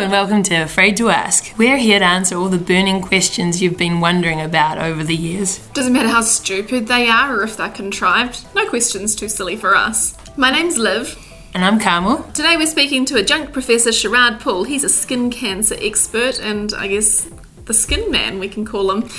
and welcome to Afraid to Ask. We're here to answer all the burning questions you've been wondering about over the years. Doesn't matter how stupid they are or if they're contrived, no question's too silly for us. My name's Liv. And I'm Carmel. Today we're speaking to adjunct professor Sharad Paul. He's a skin cancer expert and I guess the skin man, we can call him.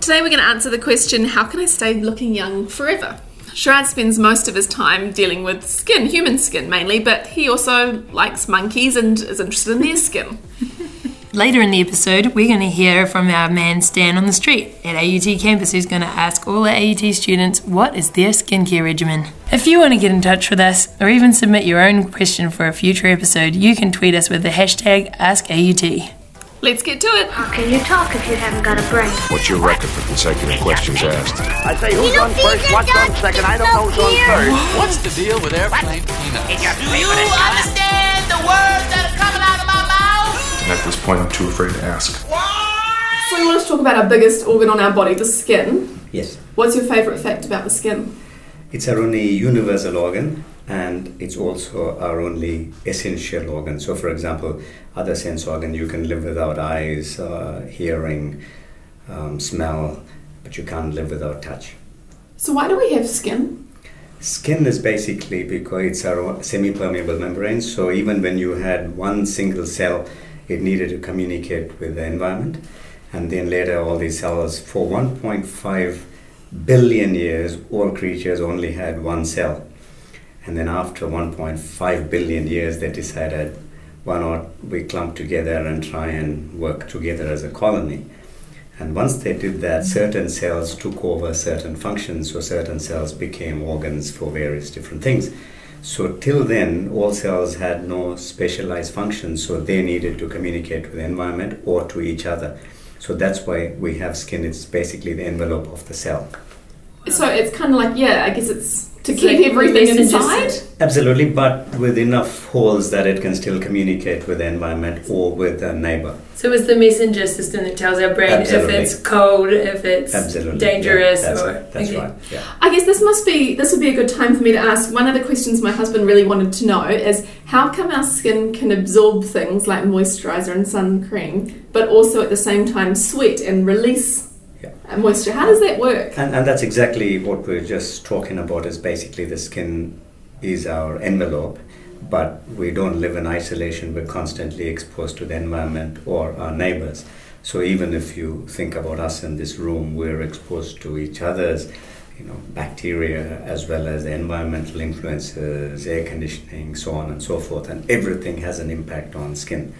Today we're going to answer the question how can I stay looking young forever? Sharad spends most of his time dealing with skin, human skin mainly, but he also likes monkeys and is interested in their skin. Later in the episode, we're going to hear from our man Stan on the street at AUT campus who's going to ask all the AUT students what is their skincare regimen. If you want to get in touch with us or even submit your own question for a future episode, you can tweet us with the hashtag AskAUT. Let's get to it. How can you talk if you haven't got a brain? What's your record for consecutive questions asked? I say who's on first, what's on second, I don't know who's on third. What's the deal with airplane peanuts? Do you understand the words that are coming out of my mouth? And at this point, I'm too afraid to ask. So we want to talk about our biggest organ on our body, the skin. Yes, What's your favourite fact about the skin? it's our only universal organ and it's also our only essential organ. So, for example, other sense organ you can live without eyes, uh, hearing, um, smell, but you can't live without touch. So why do we have skin? Skin is basically because it's our semi-permeable membrane. So even when you had one single cell, it needed to communicate with the environment, and then later all these cells for 1.5 billion years, all creatures only had one cell, and then after 1.5 billion years, they decided why not we clump together and try and work together as a colony. And once they did that, certain cells took over certain functions, so certain cells became organs for various different things. So, till then, all cells had no specialized functions, so they needed to communicate with the environment or to each other. So, that's why we have skin, it's basically the envelope of the cell. So it's kind of like, yeah, I guess it's to It's keep everything inside. Absolutely, but with enough holes that it can still communicate with the environment or with a neighbor. So it's the messenger system that tells our brain Absolutely. if it's cold, if it's Absolutely. dangerous, Yeah, that's, or that's okay. right. Yeah. I guess this must be this would be a good time for me to ask. One of the questions my husband really wanted to know is how come our skin can absorb things like moisturizer and sun cream, but also at the same time sweat and release Yeah. Moisture. How does that work? And, and that's exactly what we're just talking about is basically the skin is our envelope, but we don't live in isolation. We're constantly exposed to the environment or our neighbors. So even if you think about us in this room, we're exposed to each other's, you know, bacteria as well as the environmental influences, air conditioning, so on and so forth, and everything has an impact on skin.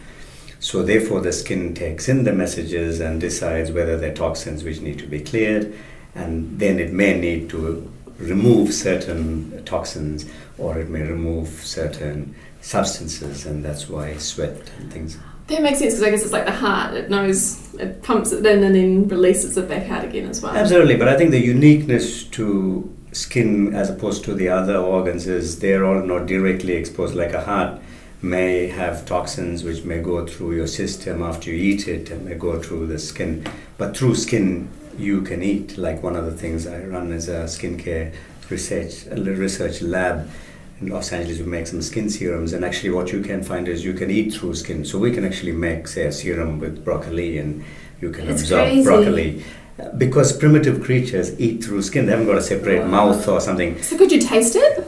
So therefore, the skin takes in the messages and decides whether they're toxins which need to be cleared, and then it may need to remove certain toxins or it may remove certain substances, and that's why sweat and things. That makes sense because I guess it's like the heart. It knows it pumps it in and then releases it back out again as well. Absolutely, but I think the uniqueness to skin as opposed to the other organs is they're all not directly exposed. Like a heart may have toxins which may go through your system after you eat it and may go through the skin, but through skin you can eat. Like one of the things I run is a skincare research research lab in Los Angeles. We make some skin serums, and actually, what you can find is you can eat through skin. So we can actually make, say, a serum with broccoli, and you can It's absorb crazy. broccoli. Because primitive creatures eat through skin, they haven't got a separate mouth or something. So could you taste it?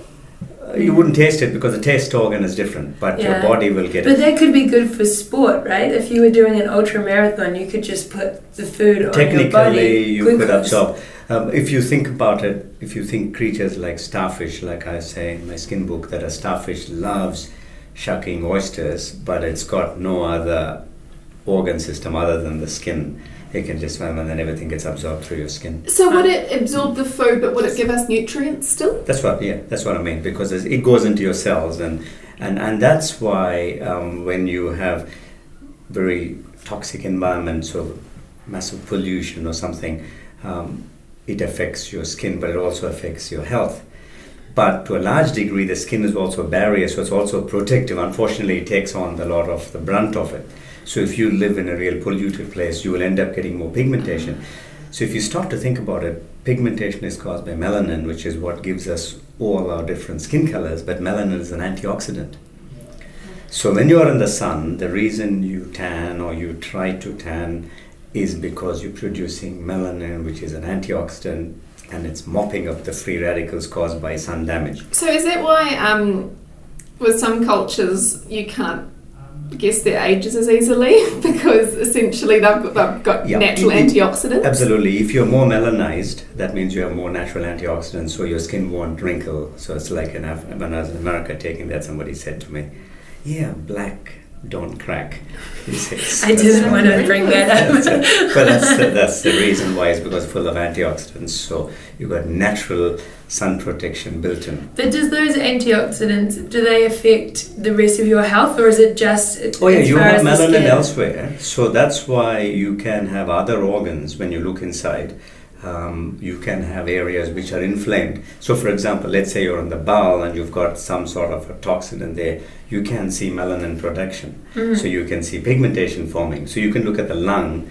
You wouldn't taste it because the taste organ is different, but your body will get But it. But that could be good for sport, right? If you were doing an ultra marathon, you could just put the food on your Technically, body. you could absorb. Um, if you think about it, if you think creatures like starfish, like I say in my skin book, that a starfish loves shucking oysters, but it's got no other organ system other than the skin. It can just swim and then everything gets absorbed through your skin. So would it absorb the food, but would it give us nutrients still? That's what, yeah, that's what I mean. Because it goes into your cells, and and and that's why um, when you have very toxic environments or massive pollution or something, um, it affects your skin, but it also affects your health. But to a large degree, the skin is also a barrier, so it's also protective. Unfortunately, it takes on a lot of the brunt of it. So if you live in a real polluted place, you will end up getting more pigmentation. So if you start to think about it, pigmentation is caused by melanin, which is what gives us all our different skin colors, but melanin is an antioxidant. So when you are in the sun, the reason you tan or you try to tan is because you're producing melanin, which is an antioxidant, and it's mopping up the free radicals caused by sun damage. So is that why, um, with some cultures, you can't guess their ages as easily because essentially they've got, they've got Yeah. natural It- it- antioxidants? Absolutely. If you're more melanized, that means you have more natural antioxidants, so your skin won't wrinkle. So it's like in Af- when I was in America taking that, somebody said to me, "Yeah, black don't crack." He says, I didn't want to bring that up. but that's the, that's the reason why it's because full of antioxidants. So you've got natural sun protection built in. But does those antioxidants do they affect the rest of your health, or is it just? Oh yeah, you have melanin elsewhere, so that's why you can have other organs when you look inside. Um, you can have areas which are inflamed. So, for example, let's say you're in the bowel and you've got some sort of a toxin in there, you can see melanin production. So, you can see pigmentation forming. So, you can look at the lung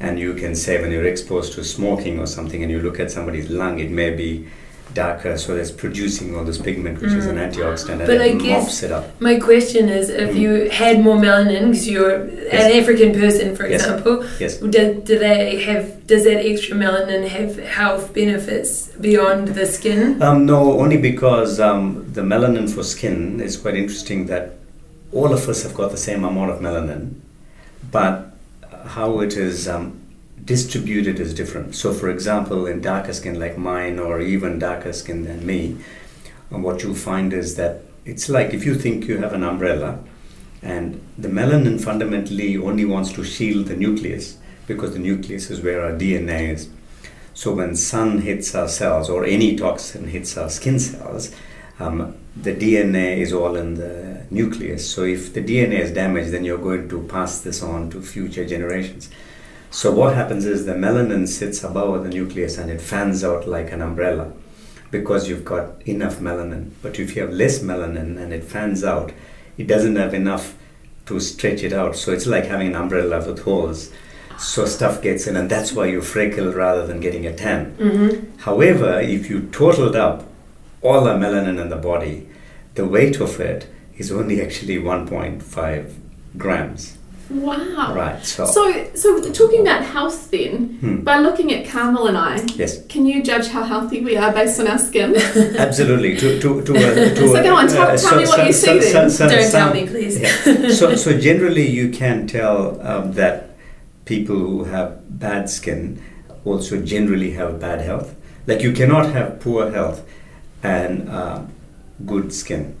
and you can say when you're exposed to smoking or something and you look at somebody's lung, it may be darker, so it's producing all this pigment, which is an antioxidant, and But I it guess- mops it up. My question is, if you had more melanin, because you're an African person, for Yes. example, Yes. do, do they have? Does that extra melanin have health benefits beyond the skin? Um, no, only because um, the melanin for skin is quite interesting that all of us have got the same amount of melanin, but how it is um, distributed is different. So, for example, in darker skin like mine, or even darker skin than me, um, what you'll find is that it's like if you think you have an umbrella, and the melanin fundamentally only wants to shield the nucleus because the nucleus is where our DNA is. So when sun hits our cells or any toxin hits our skin cells, um, the DNA is all in the nucleus. So if the DNA is damaged, then you're going to pass this on to future generations. So what happens is the melanin sits above the nucleus and it fans out like an umbrella because you've got enough melanin. But if you have less melanin and it fans out, it doesn't have enough to stretch it out. So it's like having an umbrella with holes. So stuff gets in, and that's why you freckle rather than getting a tan. Mm-hmm. However, if you totaled up all the melanin in the body, the weight of it is only actually 1.5 grams. Wow. Right. So, So, so talking about health then, Hmm. by looking at Carmel and I, yes, can you judge how healthy we are based on our skin? absolutely. To to to. Uh, to So go on, tell- tell me what you see then. Don't tell me, please. Yeah. so, so generally, you can tell um, that people who have bad skin also generally have bad health. Like you cannot have poor health and uh, good skin.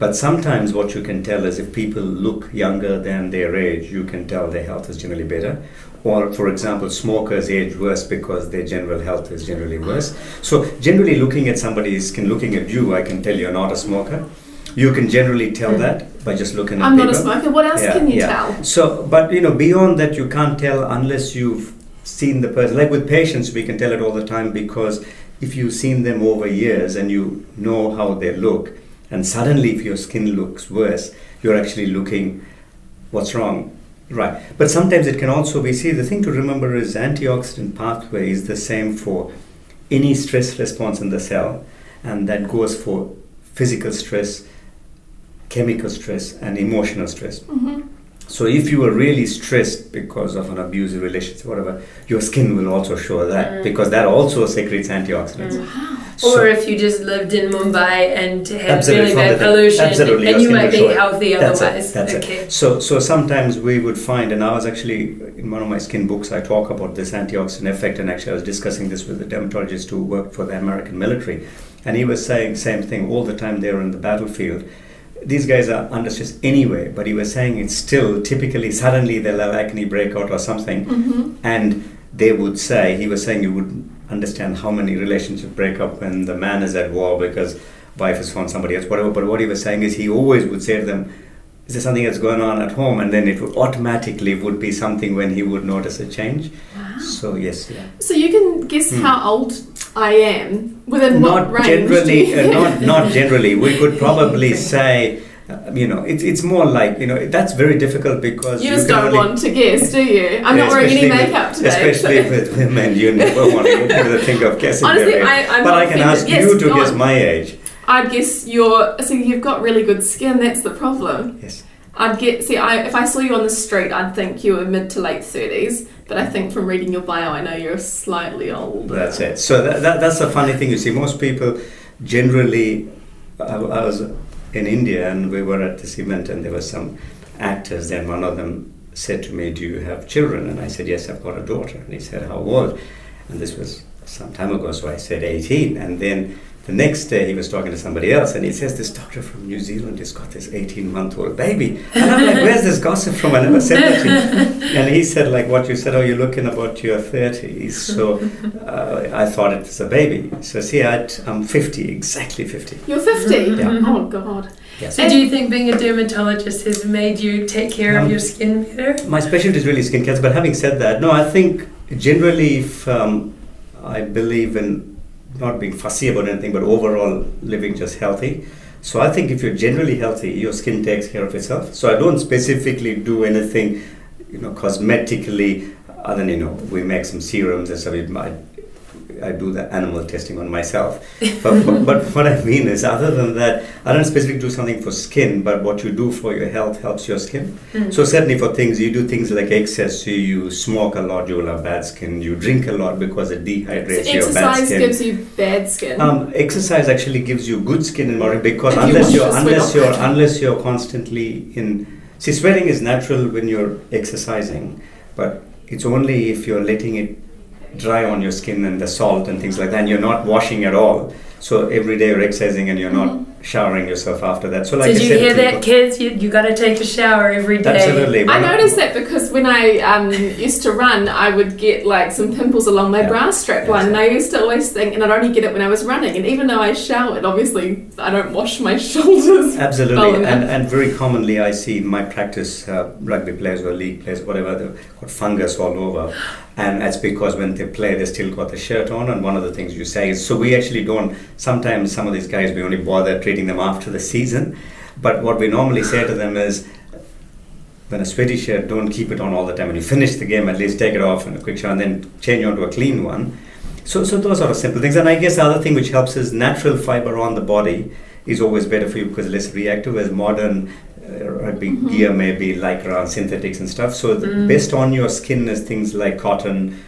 But sometimes what you can tell is if people look younger than their age, you can tell their health is generally better. Or, for example, smokers age worse because their general health is generally worse. So, generally, looking at somebody's skin, looking at you, I can tell you're not a smoker. You can generally tell hmm. that by just looking at I'm not a smoker. What else Yeah, can you yeah. tell? So, but you know, beyond that, you can't tell unless you've seen the person. Like with patients, we can tell it all the time because if you've seen them over years and you know how they look, and suddenly if your skin looks worse, you're actually looking, what's wrong? Right. But sometimes it can also be, see, the thing to remember is antioxidant pathway is the same for any stress response in the cell, and that goes for physical stress, chemical stress, and emotional stress. Mm-hmm. So if you are really stressed because of an abusive relationship, whatever, your skin will also show that mm. because that also secretes antioxidants. Mm. So- Or if you just lived in Mumbai and had really bad pollution, absolutely, and you might be healthy That's it, otherwise. that's it. okay. So, so sometimes we would find, and I was actually in one of my skin books, I talk about this antioxidant effect, and actually I was discussing this with a dermatologist who worked for the American military, and he was saying same thing all the time they were in the battlefield. These guys are under stress anyway, but he was saying it's still typically suddenly they'll have acne breakout or something, Mm-hmm. and they would say he was saying you would understand how many relationships break up when the man is at war because wife has found somebody else, whatever. But what he was saying is he always would say to them, "Is there something that's going on at home?" And then it would automatically would be something when he would notice a change. So yes, yeah. So you can guess how old I am within what not range? generally, uh, not not generally. We could probably say. Uh, you know, it's it's more like you know that's very difficult because You just can don't only- want to guess, do you? I'm Yeah, not wearing any especially with- makeup today. Especially so- with women, you never want to get into the thing of guessing Honestly, their age. I- but I can offended. ask Yes, you to guess on. my age. I'd guess you're. So you've got really good skin. That's the problem. Yes. I'd get see. I, if I saw you on the street, I'd think you were mid to late thirties. But I think from reading your bio, I know you're slightly older. That's it. So that, that, that's the funny thing. You see, most people generally. I, I was in India and we were at this event, and there were some actors. Then one of them said to me, "Do you have children?" And I said, "Yes, I've got a daughter." And he said, "How old?" And this was some time ago, so I said 18. And then the next day he was talking to somebody else and he says, This doctor from New Zealand has got this 18 month old baby. And I'm like, Where's this gossip from? I never said that to you. And he said, like what you said, oh, you're looking about your 30s. So uh, I thought it was a baby. So see, I'd, I'm 50, exactly 50. You're 50? Yeah. Oh, God. Yes. So do you think being a dermatologist has made you take care Um, of your skin better? My specialty is really skin cancer, but having said that, no, I think generally if um, I believe in not being fussy about anything, but overall living just healthy. So I think if you're generally healthy, your skin takes care of itself. So I don't specifically do anything, you know, cosmetically, other than, you know, we make some serums and stuff. Might, I do the animal testing on myself. But, but, but what I mean is, other than that, I don't specifically do something for skin, but what you do for your health helps your skin. So certainly for things, you do things like excess, so you smoke a lot, you will have bad skin. You drink a lot because it dehydrates So your bad skin. exercise gives you bad skin. Um, exercise actually gives you good skin and body because If unless wash you're unless you're unless you're constantly in see sweating is natural when you're exercising, but it's only if you're letting it dry on your skin and the salt and things like that, and you're not washing at all. So every day you're exercising and you're not mm-hmm. Showering yourself after that. So like Did I you said, hear that, people- kids? You, you got to take a shower every day. Absolutely. I noticed that because when I um, used to run, I would get like some pimples along my Yeah. bra strap Yeah, line, and I used to always think, and I'd only get it when I was running. And even though I showered, obviously I don't wash my shoulders. well Absolutely, and, and very commonly I see my practice uh, rugby players or league players, whatever, they've got fungus all over, and that's because when they play, they still got the shirt on. And one of the things you say is, so we actually don't. Sometimes some of these guys we only bother treating them after the season, but what we normally say to them is. When a sweaty shirt, don't keep it on all the time. When you finish the game, at least take it off in a quick shower and then change onto a clean one. So, so those are simple things. And I guess the other thing which helps is natural fiber on the body is always better for you because less reactive as modern uh, rugby gear may be like around synthetics and stuff. So the best on your skin is things like cotton,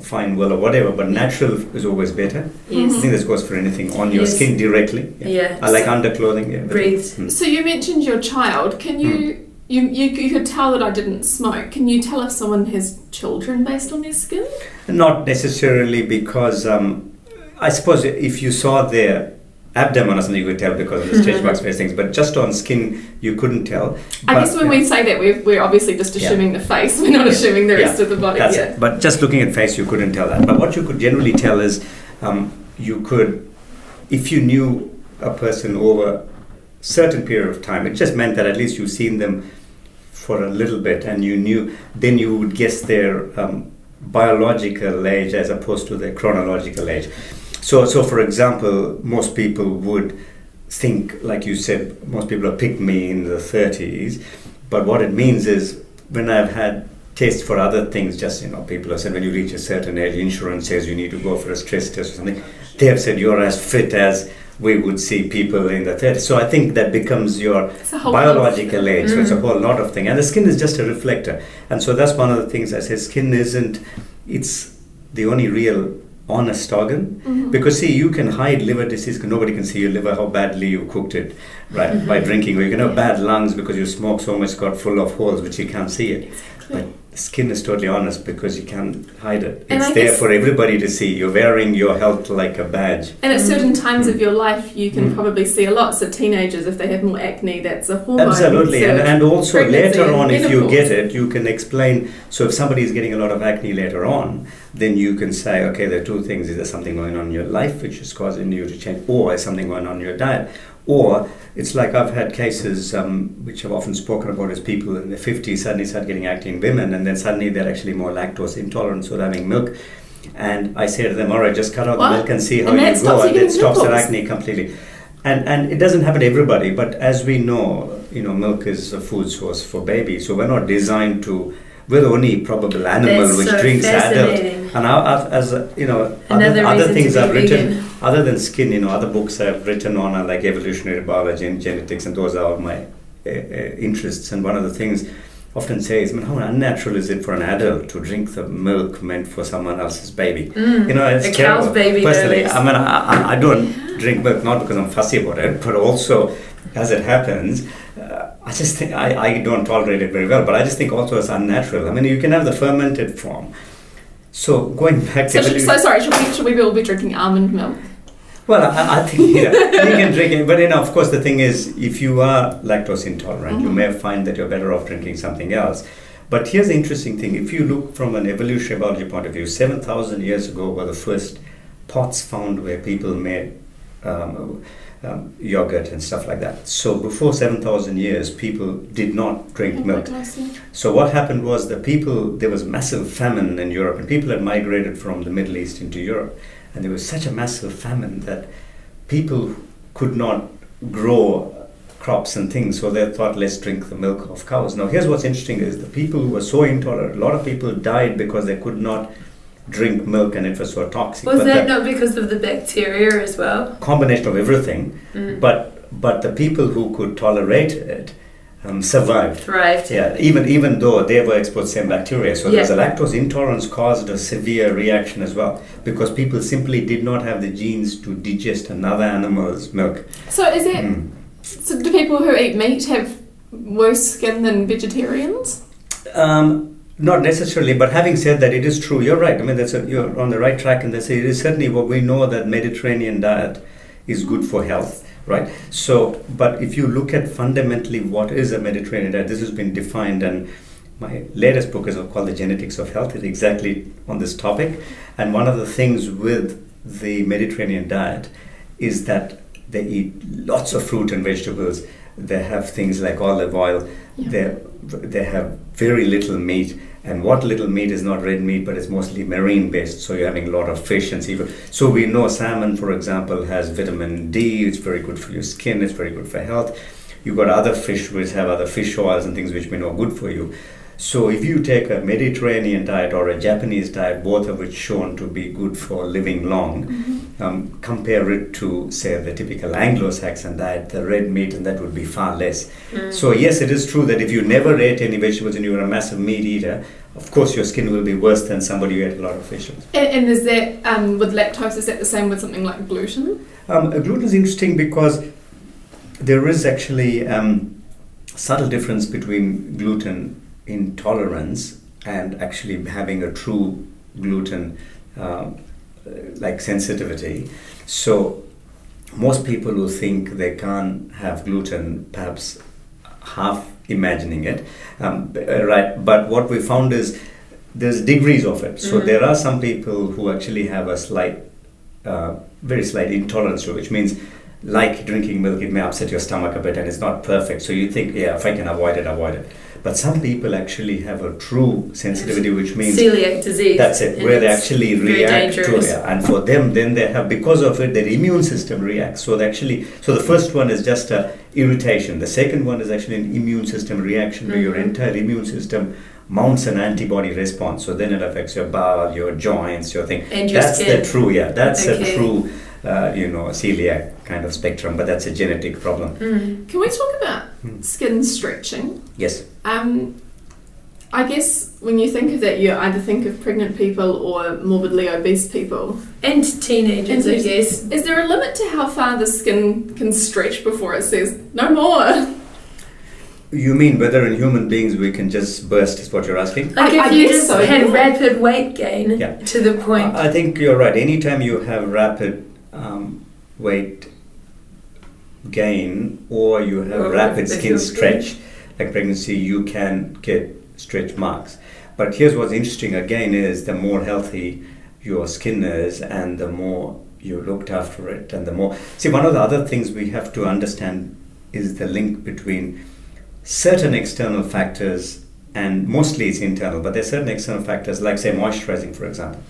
fine wool or whatever, but natural is always better. Yes. I think this goes for anything on your Yes. skin directly. Yeah. I like underclothing. Yeah, Breathes. Mm. So you mentioned your child. Can you? You, you, you could tell that I didn't smoke. Can you tell if someone has children based on their skin? Not necessarily because um, I suppose if you saw their abdomen or something, you could tell because of the stretch marks, various things. But just on skin, you couldn't tell. I But- guess when we say that, we're, we're obviously just Yeah. assuming the face. We're not assuming the rest Yeah, of the body. That's yeah. it. But just looking at face, you couldn't tell that. But what you could generally tell is um, you could, if you knew a person over a certain period of time, it just meant that at least you've seen them for a little bit and you knew, then you would guess their um, biological age as opposed to their chronological age. So, so for example, most people would think, like you said, most people have picked me in the 30s, but what it means is when I've had tests for other things, just you know, people have said when you reach a certain age, insurance says you need to go for a stress test or something. They have said you're as fit as we would see people in the 30s. So I think that becomes your It's a whole lot of- biological age. So it's a mm. whole lot of things, and the skin is just a reflector. And so that's one of the things I say. Skin isn't. It's the only real honest organ mm-hmm. because see you can hide liver disease nobody can see your liver how badly you cooked it right mm-hmm. by drinking or you can have bad lungs because you smoke so much got full of holes which you can't see it. But skin is totally honest because you can't hide it And it's there for everybody to see you're wearing your health like a badge And at certain times Mm. of your life, you can probably see a lot. So teenagers, if they have more acne, that's a hormone. Absolutely, and, So and also later on, if you get it, you can explain. So if somebody is getting a lot of acne later on, then you can say, okay, there are two things: is there something going on in your life which is causing you to change, or is something going on in your diet, or it's like I've had cases um, which I've often spoken about as people in their 50s suddenly start getting acne in women, and then suddenly they're actually more lactose intolerant, so they're having milk. And I say to them, all right, just cut out What? the milk and see how And you go, and it stops their acne completely. And and it doesn't happen to everybody, but as we know, you know, milk is a food source for babies, so we're not designed to. We're the only probable animal That's which so drinks adult. And I, I've, as you know, Another other, other things I've written. Other than skin, you know, other books I've written on are like evolutionary biology and genetics, and those are my uh, uh, interests, and one of the things often say is, I mean, how unnatural is it for an adult to drink the milk meant for someone else's baby? you know, it's a terrible. cow's baby, Personally, I mean, I, I- don't drink milk not because I'm fussy about it, but also as it happens, uh, I just think I, I don't tolerate it very well. But I just think also it's unnatural. I mean, you can have the fermented form. So going back So, to sh- so sorry, should we, should we all be drinking almond milk? Well, I, I think yeah, you can drink it, but you know, of course, the thing is, if you are lactose intolerant, you may find that you're better off drinking something else. But here's the interesting thing: if you look from an evolutionary biology point of view, seven thousand years ago were the first pots found where people made um, um, yogurt and stuff like that. So before seven thousand years, people did not drink milk. So what happened was the people there was massive famine in Europe, and people had migrated from the Middle East into Europe, and there was such a massive famine that people could not grow crops and things, so they thought let's drink the milk of cows. Now here's what's interesting is the people who were so intolerant, a lot of people died because they could not drink milk and it was so toxic. Was But that not because of the bacteria as well? combination of everything, Mm. but but the people who could tolerate it um, survived. Thrived. Yeah, even even though they were exposed to the same bacteria, so Yeah. there's a lactose intolerance caused a severe reaction as well because people simply did not have the genes to digest another animal's milk. So is it? Mm. So do people who eat meat have worse skin than vegetarians? Um, not necessarily, but having said that, it is true. You're right. I mean, that's a, you're on the right track, and that's it is certainly what we know that Mediterranean diet is good for health, right? So, but if you look at fundamentally what is a Mediterranean diet, this has been defined, and my latest book is called The Genetics of Health. It's exactly on this topic, and one of the things with the Mediterranean diet is that they eat lots of fruit and vegetables. They have things like olive oil. They they have very little meat, and what little meat is not red meat, but it's mostly marine based. So you're having a lot of fish and seafood. So we know salmon, for example, has vitamin D. It's very good for your skin. It's very good for health. You've got other fish which have other fish oils and things which know are good for you. So if you take a Mediterranean diet or a Japanese diet, both of which shown to be good for living long, um, compare it to say the typical Anglo-Saxon diet, the red meat, and that would be far less. So yes, it is true that if you never ate any vegetables and you were a massive meat eater, of course your skin will be worse than somebody who ate a lot of fish. And, and is that um, with lactose? Is that the same with something like gluten? Um, gluten is interesting because there is actually um, subtle difference between gluten intolerance and actually having a true gluten uh, like sensitivity. So most people who think they can't have gluten perhaps half imagining it, um, uh, right? But what we found is there's degrees of it. So there are some people who actually have a slight, uh, very slight intolerance to it, which means like drinking milk, it may upset your stomach a bit and it's not perfect. So you think, yeah, if I can avoid it, avoid it. But some people actually have a true sensitivity, which means Celiac disease. that's it, where they actually react to it. And for them, then they have, because of it, their immune system reacts. So they actually, so the first one is just a irritation. The second one is actually an immune system reaction where your Mm-hmm. entire immune system mounts an antibody response. So then it affects your bowel, your joints, your thing. And your that's skin. the true, yeah, that's Okay. a true, uh, you know, celiac kind of spectrum, but that's a genetic problem. Mm. Can we talk about skin stretching? Yes. Um, I guess when you think of that, you either think of pregnant people or morbidly obese people. And teenagers, I guess. Is there a limit to how far the skin can stretch before it says no more? You mean whether in human beings we can just burst, is what you're asking? Like I- if I you guess just so, had yeah. rapid weight gain Yeah. to the point. I I think you're right. Anytime you have rapid um, weight gain or you have Or rapid if skin you're stretch, like pregnancy, you can get stretch marks. But here's what's interesting again is the more healthy your skin is and the more you looked after it and the more see one of the other things we have to understand is the link between certain external factors and mostly it's internal but there's certain external factors like say moisturizing for example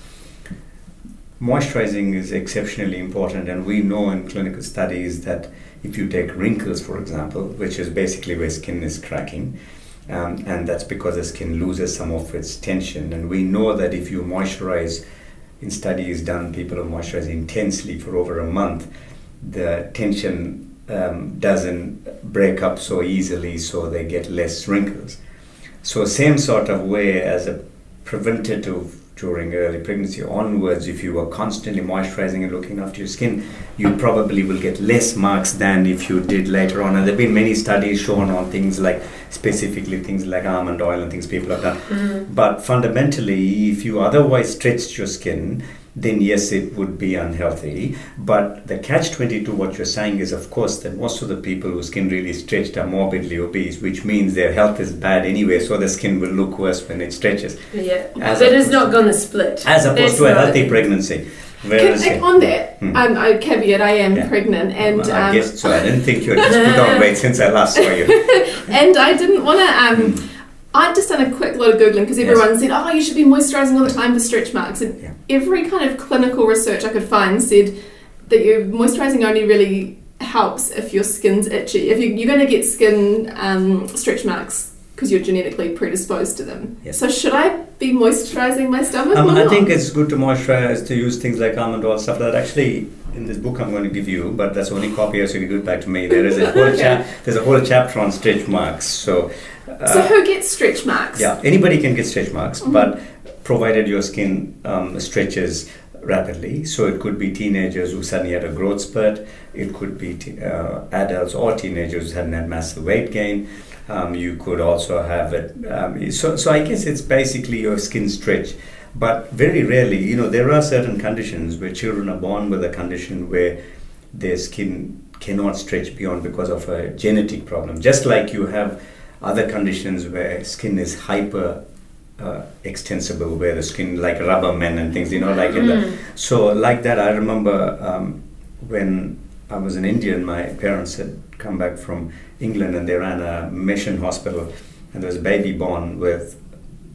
moisturizing is exceptionally important and we know in clinical studies that if you take wrinkles for example which is basically where skin is cracking um, and that's because the skin loses some of its tension and we know that if you moisturize in studies done people who moisturize intensely for over a month the tension um, doesn't break up so easily, so they get less wrinkles. So same sort of way as a preventative during early pregnancy onwards, if you are constantly moisturizing and looking after your skin, you probably will get less marks than if you did later on. And there have been many studies shown on things like specifically things like almond oil and things people have done. Mm-hmm. But fundamentally, if you otherwise stretched your skin, then yes, it would be unhealthy. But the catch 22, what you're saying is, of course, that most of the people whose skin really stretched are morbidly obese, which means their health is bad anyway, so the skin will look worse when it stretches. Yeah, As but it's not going to split. As opposed That's to a healthy pregnancy. Can, Whereas, like, on that, Hmm. um, I caveat I am Yeah. pregnant, and Well, I um, guess so. I didn't think you had just put on weight since I last saw you. and I didn't want to. Um, I'd just done a quick lot of googling because Yes. everyone said, "Oh, you should be moisturising all the time for stretch marks." And Yeah. every kind of clinical research I could find said that your moisturising only really helps if your skin's itchy. If you, you're going to get skin um, stretch marks because you're genetically predisposed to them. Yes. So should I be moisturising my stomach? Um, I not? think it's good to moisturize, to use things like almond oil, stuff that. Actually, in this book I'm going to give you, but that's only copy, so you can give it back to me. There is a whole chap, there's a whole chapter on stretch marks. So, uh, So who gets stretch marks? yeah, anybody can get stretch marks, Mm-hmm. but provided your skin um, stretches rapidly. So it could be teenagers who suddenly had a growth spurt. It could be t- uh, adults or teenagers who hadn't had massive weight gain. Um, you could also have it. Um, so, so I guess it's basically your skin stretch. But very rarely, you know, there are certain conditions where children are born with a condition where their skin cannot stretch beyond because of a genetic problem. Just like you have other conditions where skin is hyper uh, extensible, where the skin, like rubber men and things, you know, like in the. So, like that, I remember um, when I was in India and my parents had come back from England and they ran a mission hospital, and there was a baby born with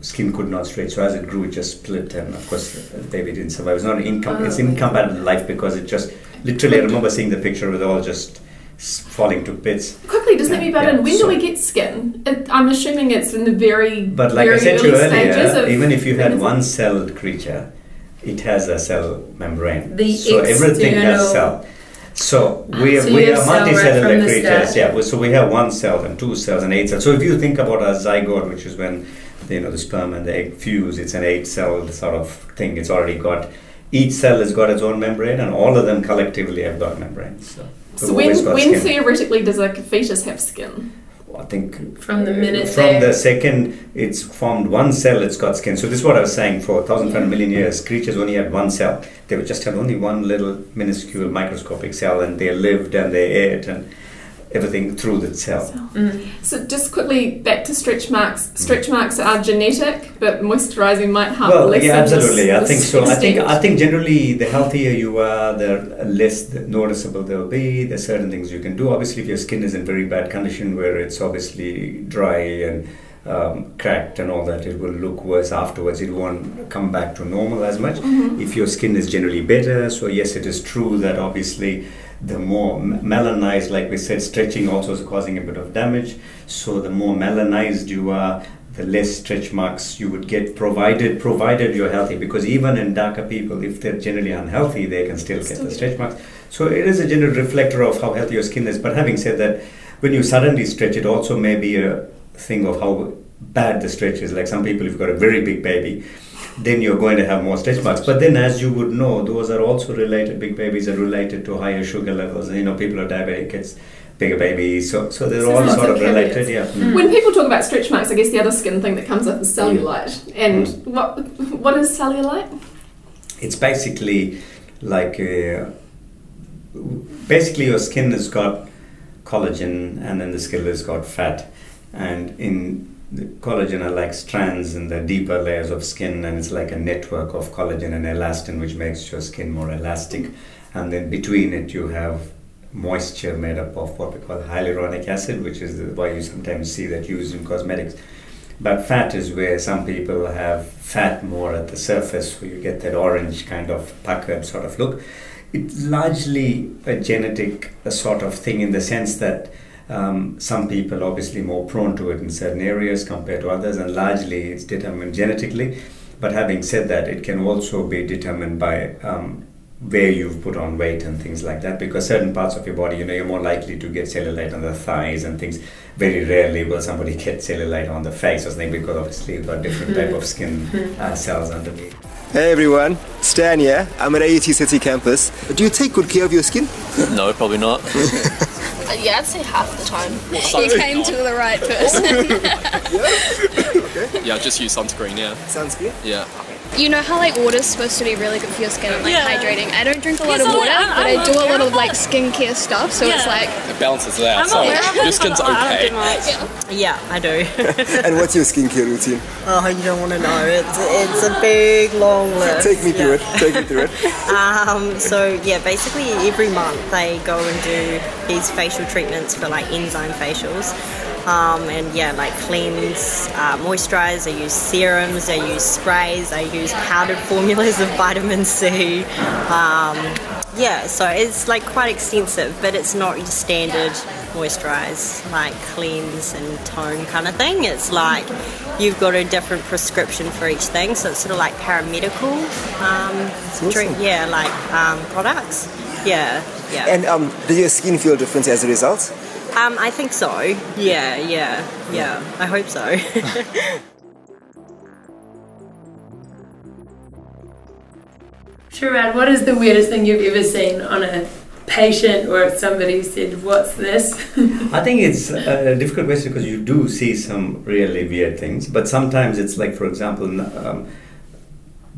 skin could not stretch. So as it grew, it just split, and of course, the baby didn't survive. It's not an income. it's oh, incompatible life because it just literally. I remember seeing the picture with all just falling to bits. Quickly, just let me butt Yeah, in. When so- do we get skin? It, I'm assuming it's in the very, But like very I said to you earlier, even if you had one celled creature, it has a cell membrane. The so everything has cell. So ah, we, So we are right multicellular creatures. Yeah. So we have one cell and two cells and eight cells. So if you think about a zygote, which is when you know the sperm and the egg fuse, it's an eight-celled sort of thing. It's already got each cell has got its own membrane, and all of them collectively have got membranes. So, So when, when skin. theoretically does a fetus have skin? I think From the uh, minute from the second it's formed one cell, it's got skin. So this is what I was saying. For 1,500 million years, creatures only had one cell. They would just had only one little minuscule microscopic cell, and they lived and they ate and everything through the cell. So just quickly back to stretch marks. Stretch marks are genetic, but moisturising might help. Well, lessen yeah, this- absolutely. I this think so. I think. I think generally the healthier you are, the less noticeable they'll be. There's certain things you can do. Obviously, if your skin is in very bad condition, where it's obviously dry and um, cracked and all that, it will look worse afterwards. It won't come back to normal as much. If your skin is generally better, so yes, it is true that obviously the more melanized, like we said, stretching also is causing a bit of damage. So the more melanized you are, the less stretch marks you would get, provided provided you're healthy. Because even in darker people, if they're generally unhealthy, they can still get the stretch marks. So it is a general reflector of how healthy your skin is. But having said that, when you suddenly stretch, it also may be a thing of how bad the stretch is. Like some people, if you've got a very big baby, then you're going to have more stretch marks. But then, as you would know, those are also related. Big babies are related to higher sugar levels. You know, people are diabetic, it's bigger babies. So, so they're So all sort of of related. caveats. Yeah. Mm. When people talk about stretch marks, I guess the other skin thing that comes up is cellulite. And Mm. what what is cellulite? It's basically like uh, basically your skin has got collagen, and then the skin has got fat, and in the collagen are like strands in the deeper layers of skin, and it's like a network of collagen and elastin, which makes your skin more elastic. And then between it, you have moisture made up of what we call hyaluronic acid, which is why you sometimes see that used in cosmetics. But fat is where some people have fat more at the surface, where you get that orange kind of puckered sort of look. It's largely a genetic sort of thing in the sense that um, some people obviously more prone to it in certain areas compared to others, and largely it's determined genetically. But having said that, it can also be determined by um, where you've put on weight and things like that because certain parts of your body you know you're more likely to get cellulite on the thighs and things very rarely will somebody get cellulite on the face or something because obviously you've got different type of skin uh, cells underneath Hey everyone, Stan here. I'm at AUT City campus. Do you take good care of your skin? No, probably not. Yeah, I'd say half the time. You came to the right person. Yeah, just use sunscreen, yeah. Sunscreen? Yeah. You know how like water's supposed to be really good for your skin and like Yeah. hydrating. I don't drink a lot of water, I- but I'm I do a lot of of like skincare stuff. So it's like It balances it out, I'm so aware of your skin's but I okay. don't do much. Yeah, I do. And what's your skincare routine? oh, you don't want to know. It's it's a big long list. Take me through it. Take me through it. Um, so yeah, basically every month they go and do these facial treatments for like enzyme facials. Um, and yeah, like cleanse, uh, moisturize. I use serums. I use sprays. I use powdered formulas of vitamin C. Um, yeah, so it's like quite extensive, but it's not your standard moisturize, like cleanse and tone kind of thing. It's like you've got a different prescription for each thing, so it's sort of like paramedical, um, drink, yeah, like um, products. Yeah, yeah. And um, does your skin feel different as a result? Um, I think so. Yeah, yeah, yeah. I hope so. Sharad, what is the weirdest thing you've ever seen on a patient or if somebody said, What's this? I think it's a difficult question because you do see some really weird things, but sometimes it's like, for example, um,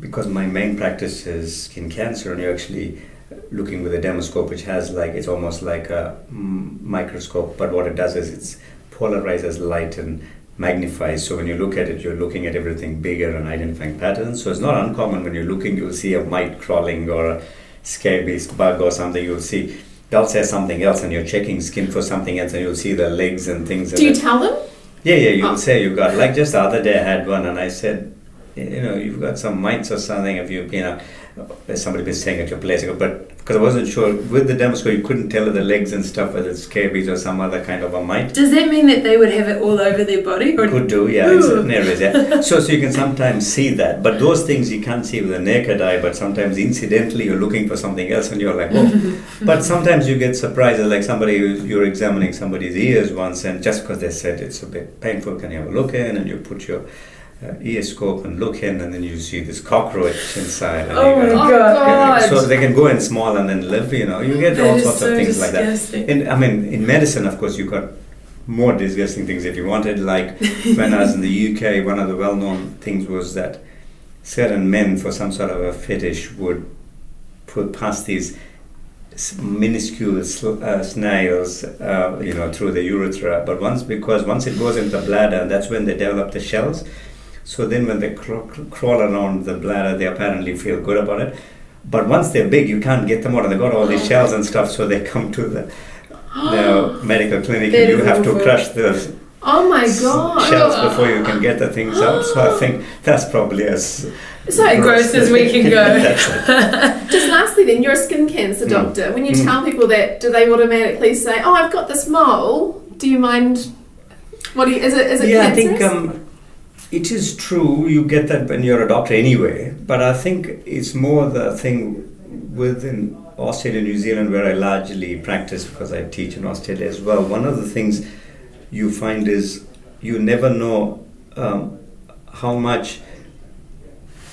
because my main practice is skin cancer, and you're actually looking with a dermoscope, which has like it's almost like a microscope, but what it does is it's polarizes light and magnifies. So when you look at it, you're looking at everything bigger and identifying patterns. So it's not uncommon when you're looking, you'll see a mite crawling or a scabies bug or something. You'll see they'll say something else, and you're checking skin for something else, and you'll see the legs and things. Do you it- tell them? yeah, yeah, you'll Oh. say you got like just the other day I had one and I said, you know, you've got some mites or something. Have you, you know, has somebody been staying at your place? But because I wasn't sure with the demo dermoscope, you couldn't tell the legs and stuff whether it's scabies or some other kind of a mite. Does that mean that they would have it all over their body? Or Could do, yeah, in certain areas, yeah. So, so you can sometimes see that, but those things you can't see with the naked eye. But sometimes, incidentally, you're looking for something else, and you're like, oh. but sometimes you get surprises, like somebody you're examining somebody's ears once, and just because they said it's a bit painful, can you have a look in? And you put your uh, and look in, and then you see this cockroach inside. And Oh my go, god. so they can go in small and then live, you know. You get That all sorts so of things like that. disgusting. In, I mean, in medicine, of course, you've got more disgusting things if you wanted. Like when I was in the UK, one of the well-known things was that certain men, for some sort of a fetish, would put past these minuscule sl- uh, snails, uh, you know, through the urethra. But once, because once it goes into the bladder, that's when they develop the shells. So then, when they crawl, crawl around the bladder, they apparently feel good about it. But once they're big, you can't get them out. and They've got all these shells and stuff, so they come to the, the medical clinic, and you have to crush the Oh my god. shells before you can get the things out. So I think that's probably as So gross as we can go. Just lastly, then, you're a skin cancer Mm. doctor. When you tell people that, do they automatically say, "Oh, I've got this mole"? Do you mind? What do you? Is it? Is it yeah, I think um, it is true. You get that when you're a doctor anyway. But I think it's more the thing within Australia, New Zealand, where I largely practice because I teach in Australia as well. One of the things you find is you never know um, how much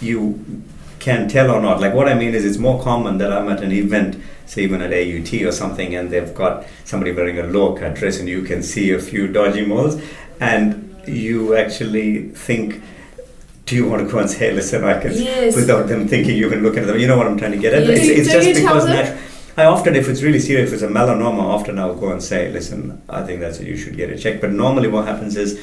you can tell or not. Like what I mean is, it's more common that I'm at an event, say even at AUT or something, and they've got somebody wearing a low cut dress, and you can see a few dodgy moles, and you actually think. Do you want to go and say, listen, I can, Yes. without them thinking you can look at them? You know what I'm trying to get at? Yes. It's, it's just because natu- I often, if it's really serious, if it's a melanoma, often I'll go and say, listen, I think that's you should get it checked. But normally, what happens is,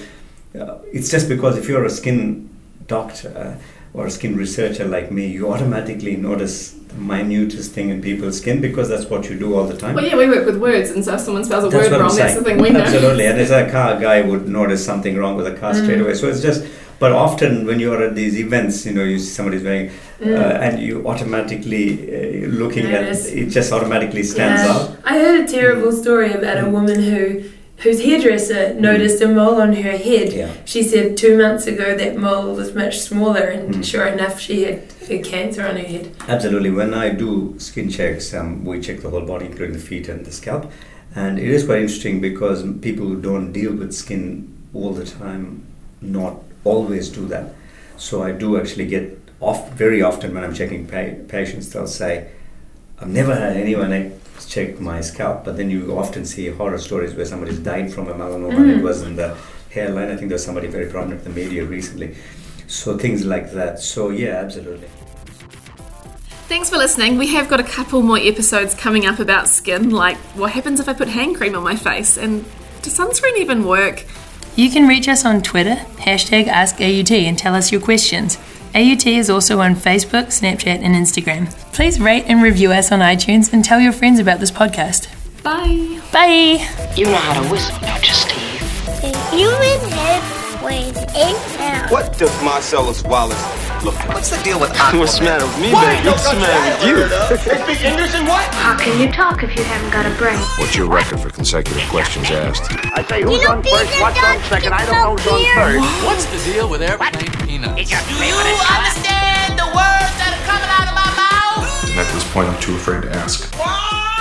uh, it's just because if you're a skin doctor or a skin researcher like me, you automatically notice the minutest thing in people's skin because that's what you do all the time. Well, yeah, we work with words, and so if someone spells a That's word wrong, that's the thing we know. Absolutely, and as a car guy would notice something wrong with a car straight Mm. away. So it's just, but often when you're at these events, you know, you see somebody's wearing, Mm. uh, and you automatically uh, looking at it, just automatically stands Yeah. out. I heard a terrible story about a woman who whose hairdresser noticed a mole on her head. Yeah. She said two months ago that mole was much smaller, and Mm. sure enough, she had, cancer on her head. Absolutely. When I do skin checks, um, we check the whole body, including the feet and the scalp. And it is quite interesting because people who don't deal with skin all the time not always do that. So I do actually get off very often when I'm checking pa- patients, they'll say, I've never had anyone ex- check my scalp, but then you often see horror stories where somebody's died from a melanoma and it Mm. was in the hairline. I think there's somebody very prominent in the media recently. So things like that. So yeah, absolutely. Thanks for listening. We have got a couple more episodes coming up about skin, like what happens if I put hand cream on my face, and does sunscreen even work? You can reach us on Twitter, hashtag AskAUT, and tell us your questions. AUT is also on Facebook, Snapchat, and Instagram. Please rate and review us on iTunes and tell your friends about this podcast. Bye. Bye. You know how to whistle, don't you, Steve? The human head weighs eight pounds. What does Marcellus Wallace look like? What's the deal with What's the matter with me, Why? baby? What's the matter with you? They speak English and what? How can you talk if you haven't got a brain? What's your record for consecutive questions asked? I say who's on first, what's on second, I don't know who's on third. What's the deal with airplane peanuts? Do you understand the words that are coming out of my mouth? And at this point, I'm too afraid to ask. What?